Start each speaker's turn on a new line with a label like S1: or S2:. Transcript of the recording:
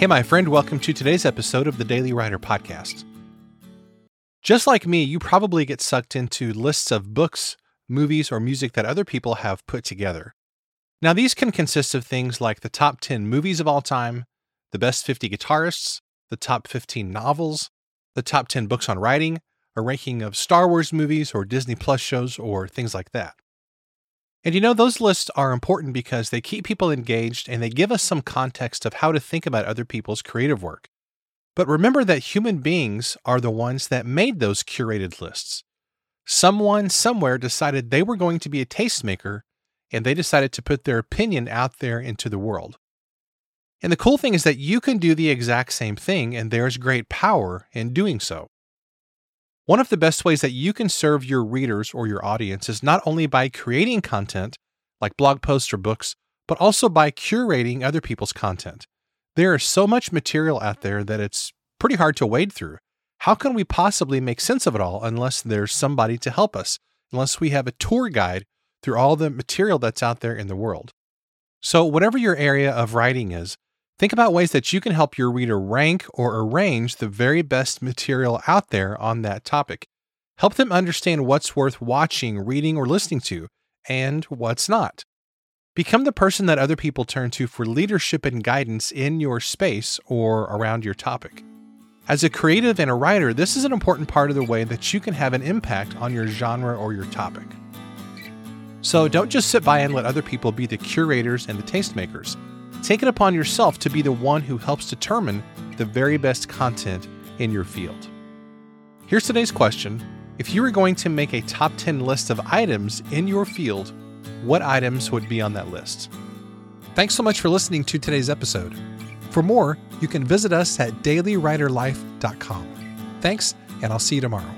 S1: Hey, my friend, welcome to today's episode of the Daily Writer Podcast. Just like me, you probably get sucked into lists of books, movies, or music that other people have put together. Now, these can consist of things like the top 10 movies of all time, the best 50 guitarists, the top 15 novels, the top 10 books on writing, a ranking of Star Wars movies or Disney Plus shows, or things like that. And you know, those lists are important because they keep people engaged and they give us some context of how to think about other people's creative work. But remember that human beings are the ones that made those curated lists. Someone somewhere decided they were going to be a tastemaker and they decided to put their opinion out there into the world. And the cool thing is that you can do the exact same thing, and there's great power in doing so. One of the best ways that you can serve your readers or your audience is not only by creating content, like blog posts or books, but also by curating other people's content. There is so much material out there that it's pretty hard to wade through. How can we possibly make sense of it all unless there's somebody to help us, unless we have a tour guide through all the material that's out there in the world? So, whatever your area of writing is, Think about ways that you can help your reader rank or arrange the very best material out there on that topic. Help them understand what's worth watching, reading, or listening to, and what's not. Become the person that other people turn to for leadership and guidance in your space or around your topic. As a creative and a writer, this is an important part of the way that you can have an impact on your genre or your topic. So don't just sit by and let other people be the curators and the tastemakers. Take it upon yourself to be the one who helps determine the very best content in your field. Here's today's question If you were going to make a top 10 list of items in your field, what items would be on that list? Thanks so much for listening to today's episode. For more, you can visit us at dailywriterlife.com. Thanks, and I'll see you tomorrow.